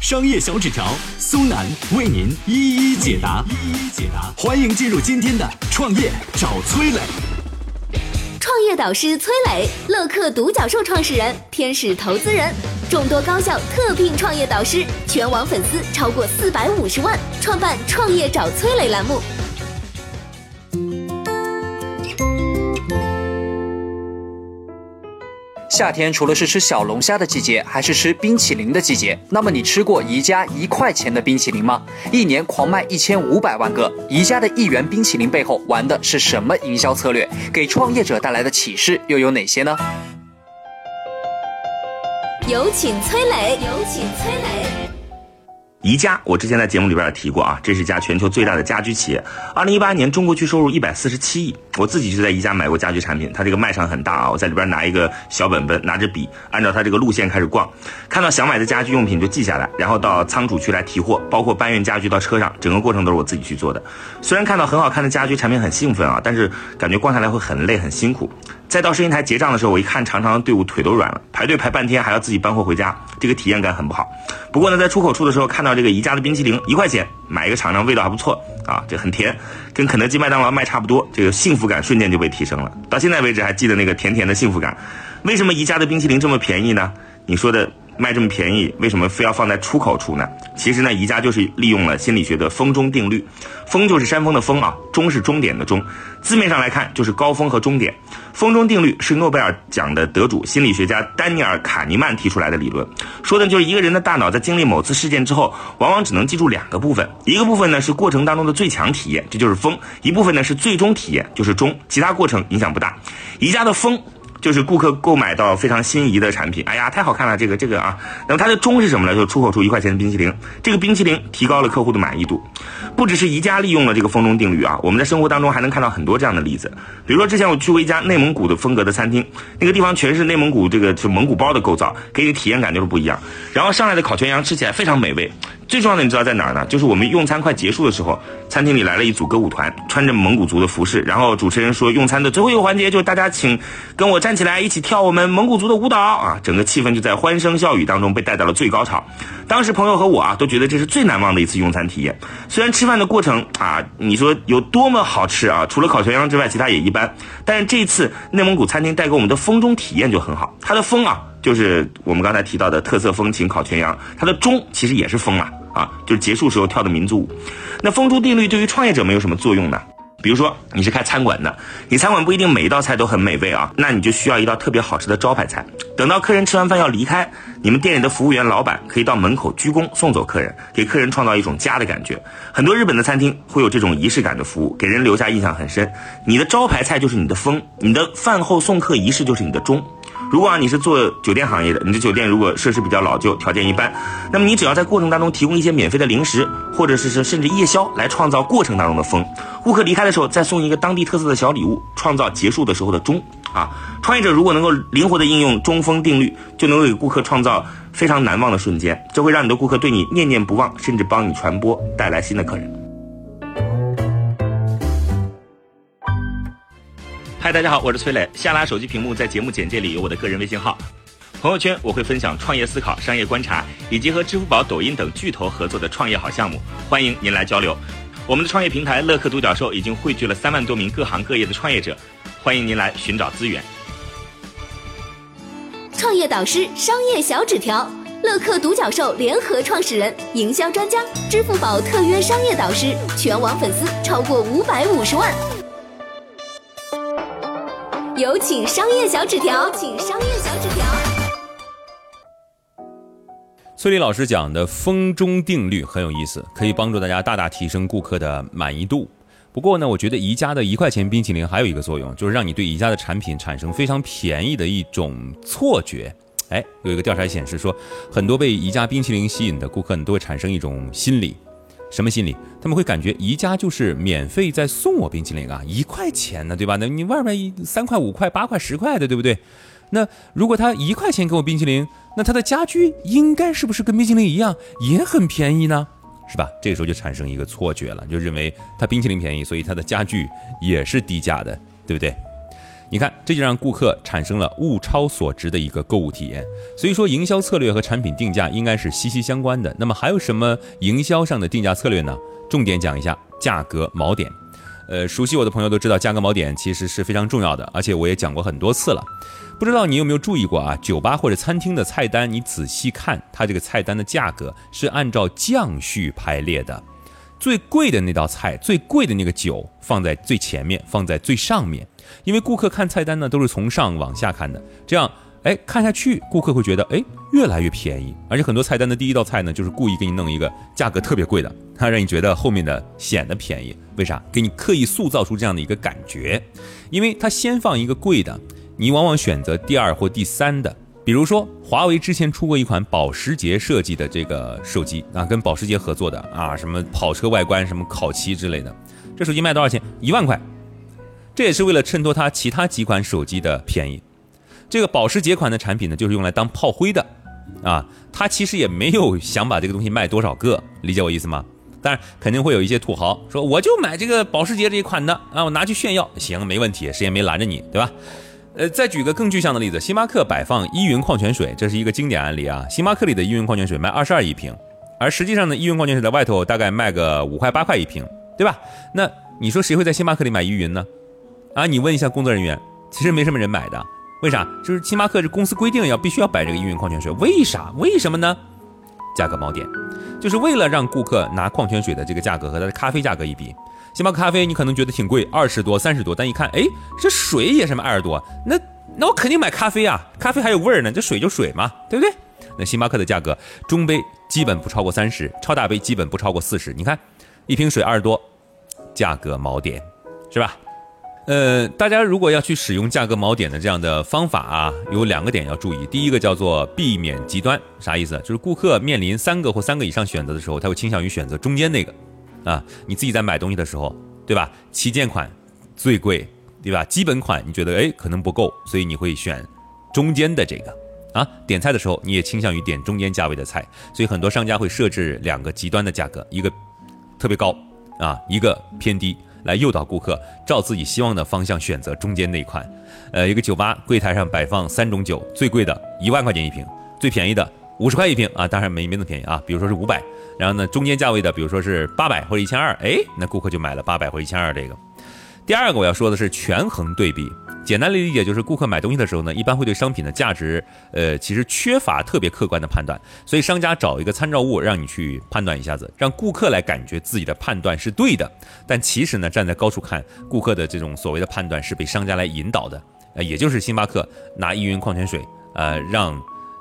商业小纸条苏南为您一一解答，一一解答。欢迎进入今天的创业找崔磊。创业导师崔磊，乐客独角兽创始人，天使投资人，众多高校特聘创业导师，全网粉丝超过四百五十万，创办创业找崔磊栏目。夏天除了是吃小龙虾的季节，还是吃冰淇淋的季节。那么你吃过宜家一块钱的冰淇淋吗？一年狂卖一千五百万个。宜家的一元冰淇淋背后玩的是什么营销策略？给创业者带来的启示又有哪些呢？有请崔磊，有请崔磊。宜家，我之前在节目里边也提过啊，这是一家全球最大的家居企业。二零一八年中国区收入一百四十七亿，我自己就在宜家买过家居产品，它这个卖场很大啊，我在里边拿一个小本本，拿着笔，按照它这个路线开始逛，看到想买的家居用品就记下来，然后到仓储区来提货，包括搬运家具到车上，整个过程都是我自己去做的。虽然看到很好看的家居产品很兴奋啊，但是感觉逛下来会很累很辛苦。再到收银台结账的时候，我一看长长的队伍，腿都软了，排队排半天还要自己搬货回家，这个体验感很不好。不过呢，在出口处的时候看到这个宜家的冰淇淋，一块钱买一个尝尝，味道还不错啊，这很甜，跟肯德基、麦当劳卖差不多，这个幸福感瞬间就被提升了。到现在为止还记得那个甜甜的幸福感。为什么宜家的冰淇淋这么便宜呢？你说的。卖这么便宜，为什么非要放在出口处呢？其实呢，宜家就是利用了心理学的峰中定律。峰就是山峰的峰啊，终是终点的终。字面上来看，就是高峰和终点。峰中定律是诺贝尔奖的得主心理学家丹尼尔·卡尼曼提出来的理论，说的就是一个人的大脑在经历某次事件之后，往往只能记住两个部分，一个部分呢是过程当中的最强体验，这就是峰；一部分呢是最终体验，就是终。其他过程影响不大。宜家的峰。就是顾客购买到非常心仪的产品，哎呀，太好看了，这个这个啊，那么它的中是什么呢？就是出口出一块钱的冰淇淋，这个冰淇淋提高了客户的满意度。不只是宜家利用了这个风中定律啊，我们在生活当中还能看到很多这样的例子。比如说之前我去过一家内蒙古的风格的餐厅，那个地方全是内蒙古这个就蒙古包的构造，给你体验感就是不一样。然后上来的烤全羊吃起来非常美味。最重要的你知道在哪儿呢？就是我们用餐快结束的时候，餐厅里来了一组歌舞团，穿着蒙古族的服饰，然后主持人说用餐的最后一个环节就是大家请跟我站起来一起跳我们蒙古族的舞蹈啊！整个气氛就在欢声笑语当中被带到了最高潮。当时朋友和我啊都觉得这是最难忘的一次用餐体验。虽然吃饭的过程啊，你说有多么好吃啊，除了烤全羊之外，其他也一般。但是这次内蒙古餐厅带给我们的风中体验就很好，它的风啊就是我们刚才提到的特色风情烤全羊，它的中其实也是风啊。啊，就是结束时候跳的民族舞。那风珠定律对于创业者们有什么作用呢？比如说你是开餐馆的，你餐馆不一定每一道菜都很美味啊，那你就需要一道特别好吃的招牌菜。等到客人吃完饭要离开，你们店里的服务员老板可以到门口鞠躬送走客人，给客人创造一种家的感觉。很多日本的餐厅会有这种仪式感的服务，给人留下印象很深。你的招牌菜就是你的风，你的饭后送客仪式就是你的钟。如果啊你是做酒店行业的，你的酒店如果设施比较老旧，条件一般，那么你只要在过程当中提供一些免费的零食，或者是是甚至夜宵，来创造过程当中的风。顾客离开的时候再送一个当地特色的小礼物，创造结束的时候的钟啊。创业者如果能够灵活的应用中风定律，就能够给顾客创造非常难忘的瞬间，这会让你的顾客对你念念不忘，甚至帮你传播带来新的客人。嗨，大家好，我是崔磊。下拉手机屏幕，在节目简介里有我的个人微信号。朋友圈我会分享创业思考、商业观察，以及和支付宝、抖音等巨头合作的创业好项目，欢迎您来交流。我们的创业平台乐客独角兽已经汇聚了三万多名各行各业的创业者，欢迎您来寻找资源。创业导师、商业小纸条，乐客独角兽联合创始人、营销专家，支付宝特约商业导师，全网粉丝超过五百五十万。有请商业小纸条，请商业小纸条。崔丽老师讲的风中定律很有意思，可以帮助大家大大提升顾客的满意度。不过呢，我觉得宜家的一块钱冰淇淋还有一个作用，就是让你对宜家的产品产生非常便宜的一种错觉。哎，有一个调查显示说，很多被宜家冰淇淋吸引的顾客，你都会产生一种心理，什么心理？他们会感觉宜家就是免费在送我冰淇淋啊，一块钱呢，对吧？那你外面一三块、五块、八块、十块的，对不对？那如果他一块钱给我冰淇淋，那他的家居应该是不是跟冰淇淋一样也很便宜呢？是吧？这个时候就产生一个错觉了，就认为他冰淇淋便宜，所以他的家具也是低价的，对不对？你看，这就让顾客产生了物超所值的一个购物体验。所以说，营销策略和产品定价应该是息息相关的。那么还有什么营销上的定价策略呢？重点讲一下价格锚点。呃，熟悉我的朋友都知道，价格锚点其实是非常重要的，而且我也讲过很多次了。不知道你有没有注意过啊？酒吧或者餐厅的菜单，你仔细看，它这个菜单的价格是按照降序排列的，最贵的那道菜、最贵的那个酒放在最前面，放在最上面。因为顾客看菜单呢，都是从上往下看的，这样，哎，看下去，顾客会觉得，哎，越来越便宜。而且很多菜单的第一道菜呢，就是故意给你弄一个价格特别贵的，它让你觉得后面的显得便宜。为啥？给你刻意塑造出这样的一个感觉，因为它先放一个贵的。你往往选择第二或第三的，比如说华为之前出过一款保时捷设计的这个手机啊，跟保时捷合作的啊，什么跑车外观，什么烤漆之类的，这手机卖多少钱？一万块，这也是为了衬托它其他几款手机的便宜。这个保时捷款的产品呢，就是用来当炮灰的，啊，它其实也没有想把这个东西卖多少个，理解我意思吗？当然肯定会有一些土豪说，我就买这个保时捷这一款的啊，我拿去炫耀，行，没问题，谁也没拦着你，对吧？呃，再举个更具象的例子，星巴克摆放依云矿泉水，这是一个经典案例啊。星巴克里的依云矿泉水卖二十二一瓶，而实际上呢，依云矿泉水在外头大概卖个五块八块一瓶，对吧？那你说谁会在星巴克里买依云呢？啊，你问一下工作人员，其实没什么人买的。为啥？就是星巴克这公司规定要必须要摆这个依云矿泉水，为啥？为什么呢？价格锚点，就是为了让顾客拿矿泉水的这个价格和它的咖啡价格一比。星巴克咖啡你可能觉得挺贵，二十多、三十多，但一看，哎，这水也什么二十多，那那我肯定买咖啡啊，咖啡还有味儿呢，这水就水嘛，对不对？那星巴克的价格，中杯基本不超过三十，超大杯基本不超过四十。你看，一瓶水二十多，价格锚点，是吧？呃，大家如果要去使用价格锚点的这样的方法啊，有两个点要注意。第一个叫做避免极端，啥意思？就是顾客面临三个或三个以上选择的时候，他会倾向于选择中间那个。啊，你自己在买东西的时候，对吧？旗舰款最贵，对吧？基本款你觉得哎可能不够，所以你会选中间的这个啊。点菜的时候你也倾向于点中间价位的菜，所以很多商家会设置两个极端的价格，一个特别高啊，一个偏低，来诱导顾客照自己希望的方向选择中间那一款。呃，一个酒吧柜台上摆放三种酒，最贵的一万块钱一瓶，最便宜的五十块一瓶啊，当然没没那么便宜啊，比如说是五百。然后呢，中间价位的，比如说是八百或者一千二，哎，那顾客就买了八百或一千二这个。第二个我要说的是权衡对比，简单的理解就是顾客买东西的时候呢，一般会对商品的价值，呃，其实缺乏特别客观的判断，所以商家找一个参照物让你去判断一下子，让顾客来感觉自己的判断是对的。但其实呢，站在高处看，顾客的这种所谓的判断是被商家来引导的，呃，也就是星巴克拿依云矿泉水，呃，让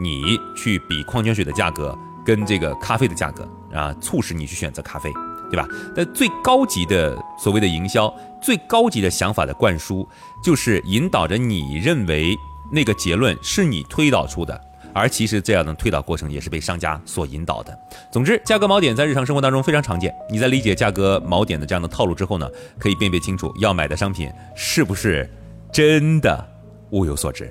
你去比矿泉水的价格。跟这个咖啡的价格啊，促使你去选择咖啡，对吧？那最高级的所谓的营销，最高级的想法的灌输，就是引导着你认为那个结论是你推导出的，而其实这样的推导过程也是被商家所引导的。总之，价格锚点在日常生活当中非常常见。你在理解价格锚点的这样的套路之后呢，可以辨别清楚要买的商品是不是真的物有所值。